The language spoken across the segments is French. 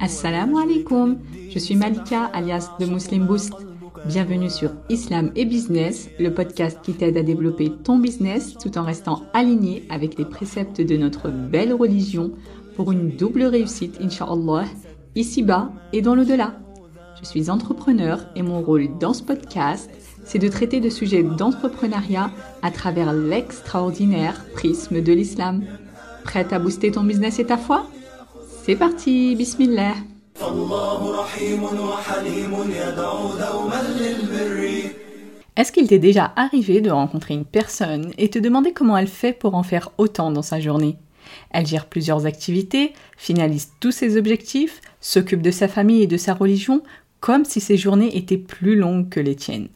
Assalamu alaikum, je suis Malika alias The Muslim Boost. Bienvenue sur Islam et Business, le podcast qui t'aide à développer ton business tout en restant aligné avec les préceptes de notre belle religion pour une double réussite, inshallah, ici-bas et dans l'au-delà. Je suis entrepreneur et mon rôle dans ce podcast, c'est de traiter de sujets d'entrepreneuriat à travers l'extraordinaire prisme de l'islam. Prête à booster ton business et ta foi? C'est parti, bismillah Est-ce qu'il t'est déjà arrivé de rencontrer une personne et te demander comment elle fait pour en faire autant dans sa journée? Elle gère plusieurs activités, finalise tous ses objectifs, s'occupe de sa famille et de sa religion comme si ses journées étaient plus longues que les tiennes.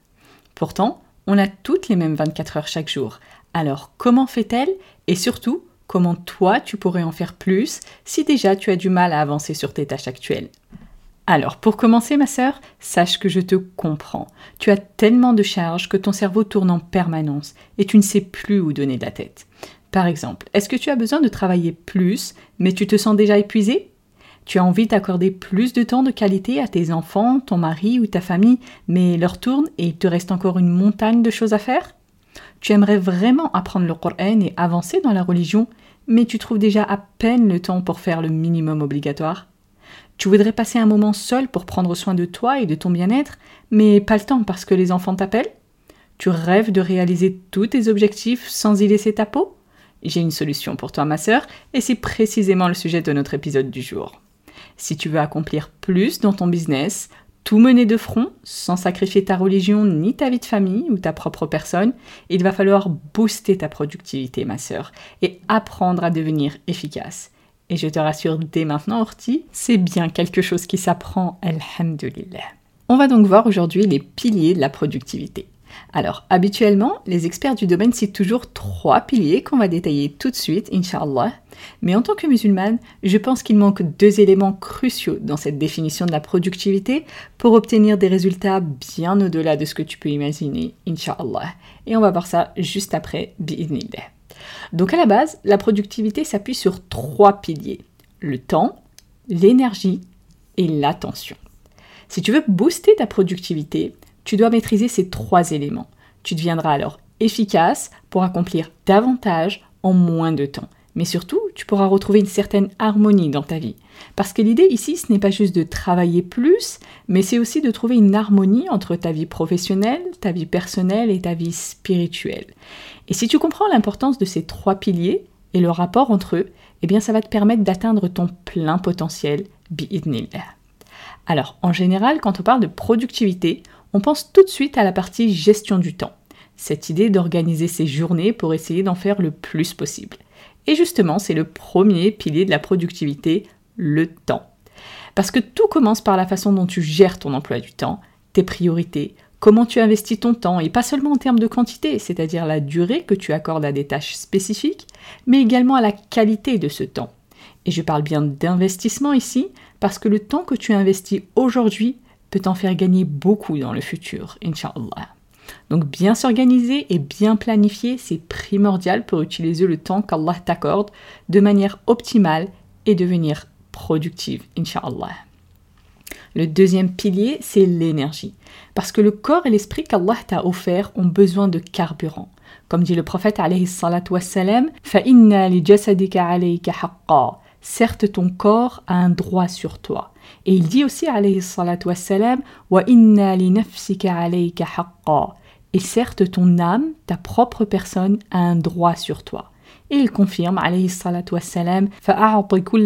Pourtant, on a toutes les mêmes 24 heures chaque jour. Alors comment fait-elle? Et surtout, comment toi tu pourrais en faire plus si déjà tu as du mal à avancer sur tes tâches actuelles? Alors, pour commencer, ma sœur, sache que je te comprends. Tu as tellement de charges que ton cerveau tourne en permanence et tu ne sais plus où donner de la tête. Par exemple, est-ce que tu as besoin de travailler plus, mais tu te sens déjà épuisé tu as envie d'accorder plus de temps de qualité à tes enfants, ton mari ou ta famille, mais leur tourne et il te reste encore une montagne de choses à faire? Tu aimerais vraiment apprendre le Coran et avancer dans la religion, mais tu trouves déjà à peine le temps pour faire le minimum obligatoire? Tu voudrais passer un moment seul pour prendre soin de toi et de ton bien-être, mais pas le temps parce que les enfants t'appellent? Tu rêves de réaliser tous tes objectifs sans y laisser ta peau? J'ai une solution pour toi, ma sœur, et c'est précisément le sujet de notre épisode du jour. Si tu veux accomplir plus dans ton business, tout mener de front, sans sacrifier ta religion ni ta vie de famille ou ta propre personne, il va falloir booster ta productivité, ma sœur, et apprendre à devenir efficace. Et je te rassure dès maintenant, Orti, c'est bien quelque chose qui s'apprend, alhamdulillah. On va donc voir aujourd'hui les piliers de la productivité. Alors, habituellement, les experts du domaine citent toujours trois piliers qu'on va détailler tout de suite, inshallah. Mais en tant que musulmane, je pense qu'il manque deux éléments cruciaux dans cette définition de la productivité pour obtenir des résultats bien au-delà de ce que tu peux imaginer, inshallah. Et on va voir ça juste après, bi'idnillah. Donc à la base, la productivité s'appuie sur trois piliers. Le temps, l'énergie et l'attention. Si tu veux booster ta productivité, tu dois maîtriser ces trois éléments. Tu deviendras alors efficace pour accomplir davantage en moins de temps. Mais surtout, tu pourras retrouver une certaine harmonie dans ta vie. Parce que l'idée ici, ce n'est pas juste de travailler plus, mais c'est aussi de trouver une harmonie entre ta vie professionnelle, ta vie personnelle et ta vie spirituelle. Et si tu comprends l'importance de ces trois piliers et le rapport entre eux, eh bien ça va te permettre d'atteindre ton plein potentiel, bi'idnillah. Alors, en général, quand on parle de productivité, on pense tout de suite à la partie gestion du temps. Cette idée d'organiser ses journées pour essayer d'en faire le plus possible. Et justement, c'est le premier pilier de la productivité, le temps. Parce que tout commence par la façon dont tu gères ton emploi du temps, tes priorités, comment tu investis ton temps, et pas seulement en termes de quantité, c'est-à-dire la durée que tu accordes à des tâches spécifiques, mais également à la qualité de ce temps. Et je parle bien d'investissement ici, parce que le temps que tu investis aujourd'hui peut t'en faire gagner beaucoup dans le futur, inshallah. Donc bien s'organiser et bien planifier, c'est primordial pour utiliser le temps qu'Allah t'accorde de manière optimale et devenir productive, inshallah. Le deuxième pilier, c'est l'énergie. Parce que le corps et l'esprit qu'Allah t'a offert ont besoin de carburant. Comme dit le prophète Certes, ton corps a un droit sur toi. Et il dit aussi, alayhi salatu wassalam, wa inna li nafsika alayka haqqa. Et certes, ton âme, ta propre personne, a un droit sur toi. Et il confirme, alayhi salatu wassalam, haqqin.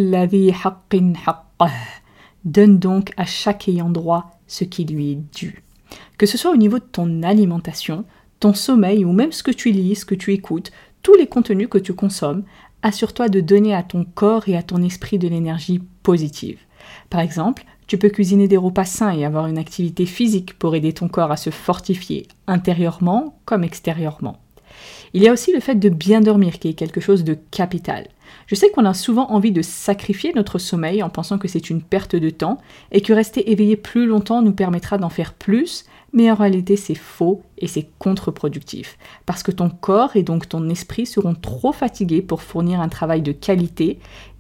Donne donc à chaque ayant droit ce qui lui est dû. Que ce soit au niveau de ton alimentation, ton sommeil ou même ce que tu lis, ce que tu écoutes, tous les contenus que tu consommes, assure-toi de donner à ton corps et à ton esprit de l'énergie positive. Par exemple, tu peux cuisiner des repas sains et avoir une activité physique pour aider ton corps à se fortifier intérieurement comme extérieurement. Il y a aussi le fait de bien dormir qui est quelque chose de capital. Je sais qu'on a souvent envie de sacrifier notre sommeil en pensant que c'est une perte de temps et que rester éveillé plus longtemps nous permettra d'en faire plus, mais en réalité c'est faux et c'est contre-productif parce que ton corps et donc ton esprit seront trop fatigués pour fournir un travail de qualité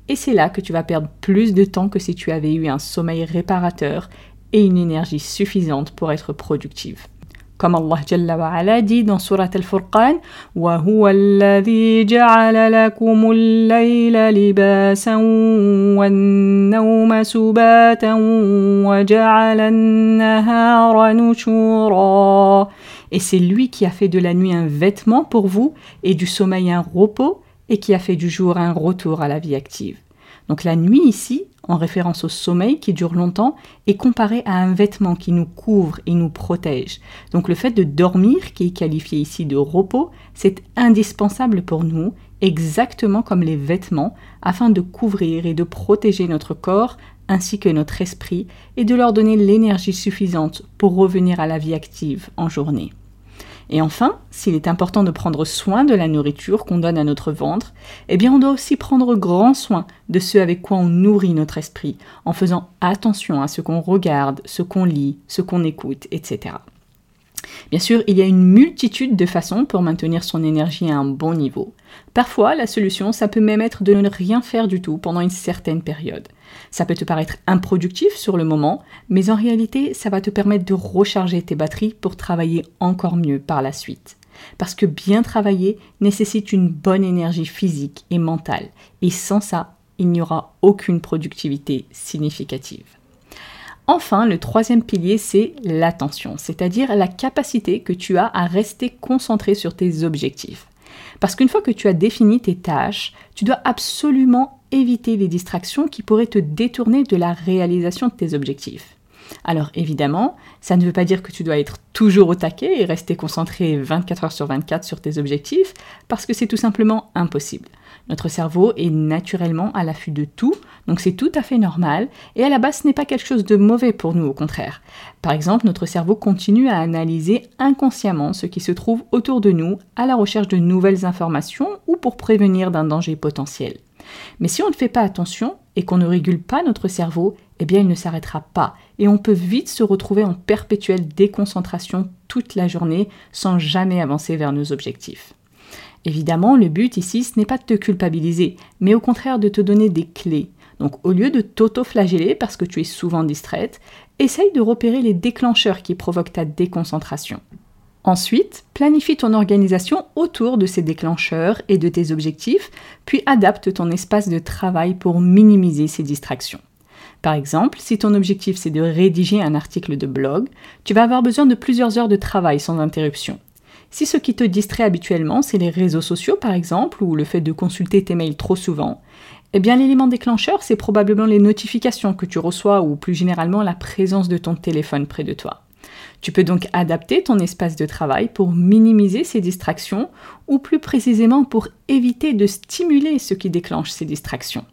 et c'est là que tu vas perdre plus de temps que si tu avais eu un sommeil réparateur et une énergie suffisante pour être productive. Allah Jalla wa ala dit dans Surat Al-Furqan, وَهُوَ الَّذِي جَعَلَ لَكُمُ اللَّيْلَ لِبَاسًا وَالنَّوْمَ سُبَاتًا وَجَعَلَ النَّهَارَ نُشُورًا Et c'est lui qui a fait de la nuit un vêtement pour vous et du sommeil un repos et qui a fait du jour un retour à la vie active. Donc la nuit ici, en référence au sommeil qui dure longtemps, est comparée à un vêtement qui nous couvre et nous protège. Donc le fait de dormir, qui est qualifié ici de repos, c'est indispensable pour nous, exactement comme les vêtements, afin de couvrir et de protéger notre corps ainsi que notre esprit et de leur donner l'énergie suffisante pour revenir à la vie active en journée. Et enfin, s'il est important de prendre soin de la nourriture qu'on donne à notre ventre, eh bien on doit aussi prendre grand soin de ce avec quoi on nourrit notre esprit, en faisant attention à ce qu'on regarde, ce qu'on lit, ce qu'on écoute, etc. Bien sûr, il y a une multitude de façons pour maintenir son énergie à un bon niveau. Parfois, la solution, ça peut même être de ne rien faire du tout pendant une certaine période. Ça peut te paraître improductif sur le moment, mais en réalité, ça va te permettre de recharger tes batteries pour travailler encore mieux par la suite. Parce que bien travailler nécessite une bonne énergie physique et mentale, et sans ça, il n'y aura aucune productivité significative. Enfin, le troisième pilier, c'est l'attention, c'est-à-dire la capacité que tu as à rester concentré sur tes objectifs. Parce qu'une fois que tu as défini tes tâches, tu dois absolument éviter les distractions qui pourraient te détourner de la réalisation de tes objectifs. Alors évidemment, ça ne veut pas dire que tu dois être toujours au taquet et rester concentré 24 heures sur 24 sur tes objectifs, parce que c'est tout simplement impossible. Notre cerveau est naturellement à l'affût de tout, donc c'est tout à fait normal, et à la base ce n'est pas quelque chose de mauvais pour nous, au contraire. Par exemple, notre cerveau continue à analyser inconsciemment ce qui se trouve autour de nous à la recherche de nouvelles informations ou pour prévenir d'un danger potentiel. Mais si on ne fait pas attention et qu'on ne régule pas notre cerveau, eh bien il ne s'arrêtera pas et on peut vite se retrouver en perpétuelle déconcentration toute la journée sans jamais avancer vers nos objectifs. Évidemment, le but ici, ce n'est pas de te culpabiliser, mais au contraire de te donner des clés. Donc au lieu de t'auto-flageller parce que tu es souvent distraite, essaye de repérer les déclencheurs qui provoquent ta déconcentration. Ensuite, planifie ton organisation autour de ces déclencheurs et de tes objectifs, puis adapte ton espace de travail pour minimiser ces distractions. Par exemple, si ton objectif c'est de rédiger un article de blog, tu vas avoir besoin de plusieurs heures de travail sans interruption. Si ce qui te distrait habituellement, c'est les réseaux sociaux par exemple, ou le fait de consulter tes mails trop souvent, eh bien l'élément déclencheur, c'est probablement les notifications que tu reçois ou plus généralement la présence de ton téléphone près de toi. Tu peux donc adapter ton espace de travail pour minimiser ces distractions ou plus précisément pour éviter de stimuler ce qui déclenche ces distractions.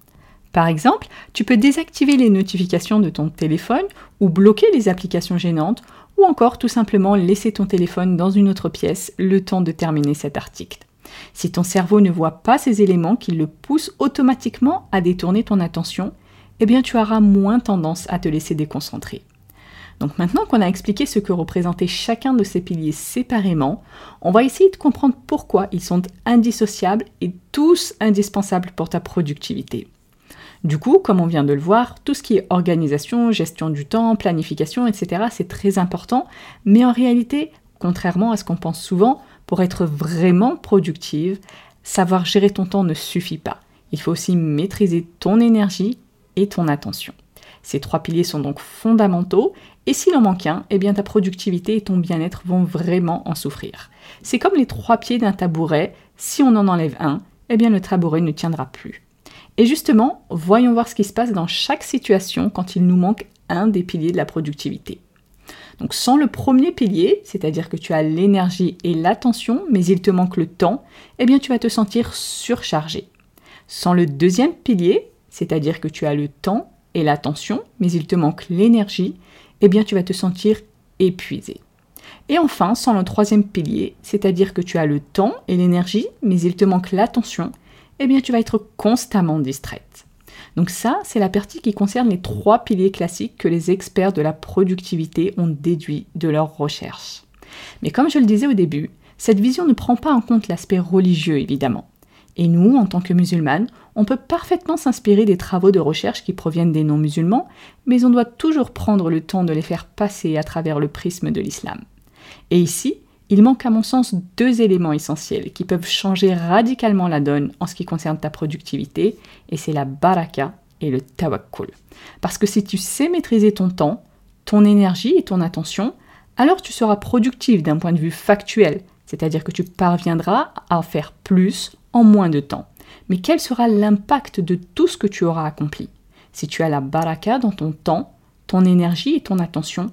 Par exemple, tu peux désactiver les notifications de ton téléphone ou bloquer les applications gênantes ou encore tout simplement laisser ton téléphone dans une autre pièce le temps de terminer cet article. Si ton cerveau ne voit pas ces éléments qui le poussent automatiquement à détourner ton attention, eh bien tu auras moins tendance à te laisser déconcentrer. Donc maintenant qu'on a expliqué ce que représentait chacun de ces piliers séparément, on va essayer de comprendre pourquoi ils sont indissociables et tous indispensables pour ta productivité. Du coup, comme on vient de le voir, tout ce qui est organisation, gestion du temps, planification, etc., c'est très important, mais en réalité, contrairement à ce qu'on pense souvent, pour être vraiment productive, savoir gérer ton temps ne suffit pas. Il faut aussi maîtriser ton énergie et ton attention. Ces trois piliers sont donc fondamentaux et s'il en manque un, eh bien ta productivité et ton bien-être vont vraiment en souffrir. C'est comme les trois pieds d'un tabouret, si on en enlève un, eh bien le tabouret ne tiendra plus. Et justement, voyons voir ce qui se passe dans chaque situation quand il nous manque un des piliers de la productivité. Donc sans le premier pilier, c'est-à-dire que tu as l'énergie et l'attention, mais il te manque le temps, eh bien tu vas te sentir surchargé. Sans le deuxième pilier, c'est-à-dire que tu as le temps et l'attention, mais il te manque l'énergie, eh bien tu vas te sentir épuisé. Et enfin, sans le troisième pilier, c'est-à-dire que tu as le temps et l'énergie, mais il te manque l'attention, eh bien tu vas être constamment distraite. Donc ça, c'est la partie qui concerne les trois piliers classiques que les experts de la productivité ont déduits de leurs recherches. Mais comme je le disais au début, cette vision ne prend pas en compte l'aspect religieux évidemment. Et nous, en tant que musulmanes, on peut parfaitement s'inspirer des travaux de recherche qui proviennent des non-musulmans, mais on doit toujours prendre le temps de les faire passer à travers le prisme de l'islam. Et ici, il manque à mon sens deux éléments essentiels qui peuvent changer radicalement la donne en ce qui concerne ta productivité, et c'est la baraka et le tawakkul. Parce que si tu sais maîtriser ton temps, ton énergie et ton attention, alors tu seras productif d'un point de vue factuel, c'est-à-dire que tu parviendras à faire plus en moins de temps. Mais quel sera l'impact de tout ce que tu auras accompli? Si tu as la baraka dans ton temps, ton énergie et ton attention,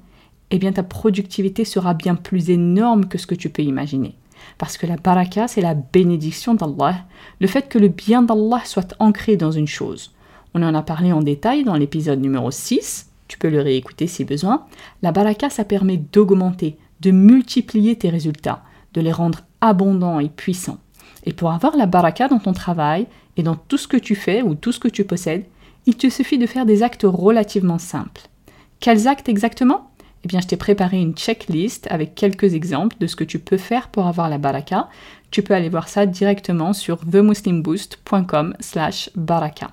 eh bien ta productivité sera bien plus énorme que ce que tu peux imaginer. Parce que la baraka, c'est la bénédiction d'Allah, le fait que le bien d'Allah soit ancré dans une chose. On en a parlé en détail dans l'épisode numéro 6, tu peux le réécouter si besoin. La baraka, ça permet d'augmenter, de multiplier tes résultats, de les rendre abondants et puissants. Et pour avoir la baraka dans ton travail et dans tout ce que tu fais ou tout ce que tu possèdes, il te suffit de faire des actes relativement simples. Quels actes exactement? Eh bien, je t'ai préparé une checklist avec quelques exemples de ce que tu peux faire pour avoir la baraka. Tu peux aller voir ça directement sur themuslimboost.com slash baraka.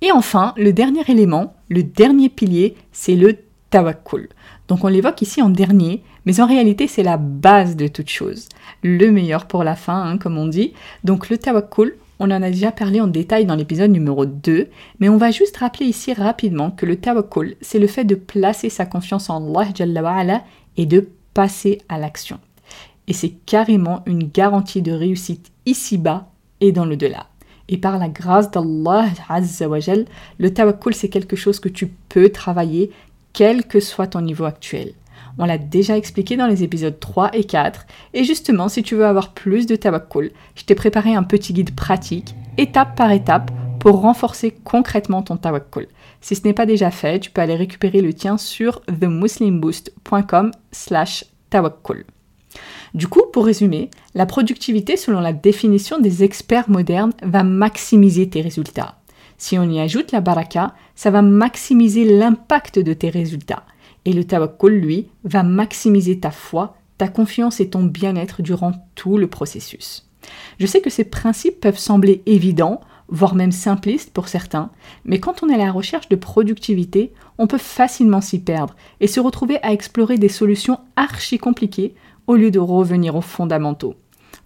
Et enfin, le dernier élément, le dernier pilier, c'est le tawakkul. Donc on l'évoque ici en dernier, mais en réalité c'est la base de toute chose. Le meilleur pour la fin, hein, comme on dit. Donc le tawakkul, on en a déjà parlé en détail dans l'épisode numéro 2, mais on va juste rappeler ici rapidement que le tawakkul, c'est le fait de placer sa confiance en Allah et de passer à l'action. Et c'est carrément une garantie de réussite ici-bas et dans le delà. Et par la grâce d'Allah le tawakkul c'est quelque chose que tu peux travailler quel que soit ton niveau actuel. On l'a déjà expliqué dans les épisodes 3 et 4. Et justement, si tu veux avoir plus de tawakkul, je t'ai préparé un petit guide pratique, étape par étape, pour renforcer concrètement ton tawakkul. Si ce n'est pas déjà fait, tu peux aller récupérer le tien sur themuslimboost.com slash tawakkul. Du coup, pour résumer, la productivité, selon la définition des experts modernes, va maximiser tes résultats. Si on y ajoute la baraka, ça va maximiser l'impact de tes résultats. Et le tawakkul, lui, va maximiser ta foi, ta confiance et ton bien-être durant tout le processus. Je sais que ces principes peuvent sembler évidents, voire même simplistes pour certains, mais quand on est à la recherche de productivité, on peut facilement s'y perdre et se retrouver à explorer des solutions archi compliquées au lieu de revenir aux fondamentaux.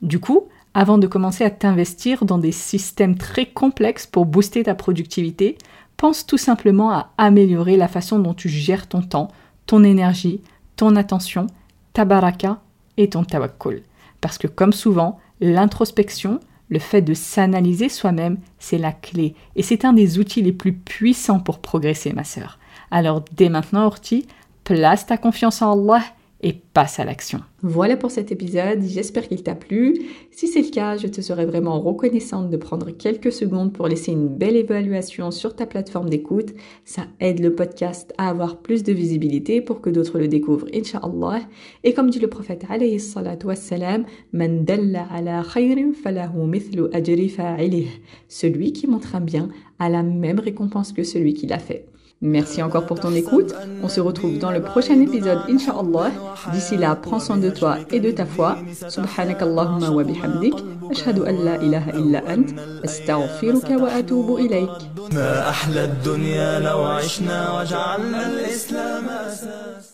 Du coup, avant de commencer à t'investir dans des systèmes très complexes pour booster ta productivité, pense tout simplement à améliorer la façon dont tu gères ton temps, ton énergie, ton attention, ta baraka et ton tawakkul. Parce que comme souvent, l'introspection, le fait de s'analyser soi-même, c'est la clé et c'est un des outils les plus puissants pour progresser, ma sœur. Alors dès maintenant, Orti, place ta confiance en Allah et passe à l'action. Voilà pour cet épisode, j'espère qu'il t'a plu. Si c'est le cas, je te serais vraiment reconnaissante de prendre quelques secondes pour laisser une belle évaluation sur ta plateforme d'écoute. Ça aide le podcast à avoir plus de visibilité pour que d'autres le découvrent, inshallah. Et comme dit le prophète alayhi salatu wassalam, Man ala falahu ajri. Celui qui montre un bien a la même récompense que celui qui l'a fait. Merci encore pour ton écoute. On se retrouve dans le prochain épisode, Inch'Allah. D'ici là, prends soin de toi et de ta foi. Subhanakallahumma wa bihamdik. Ashhadu an la ilaha illa ant. Astaghfiruka wa atubu ilayk. ما أحلى الدنيا لو عشنا وجعلنا الإسلام أساس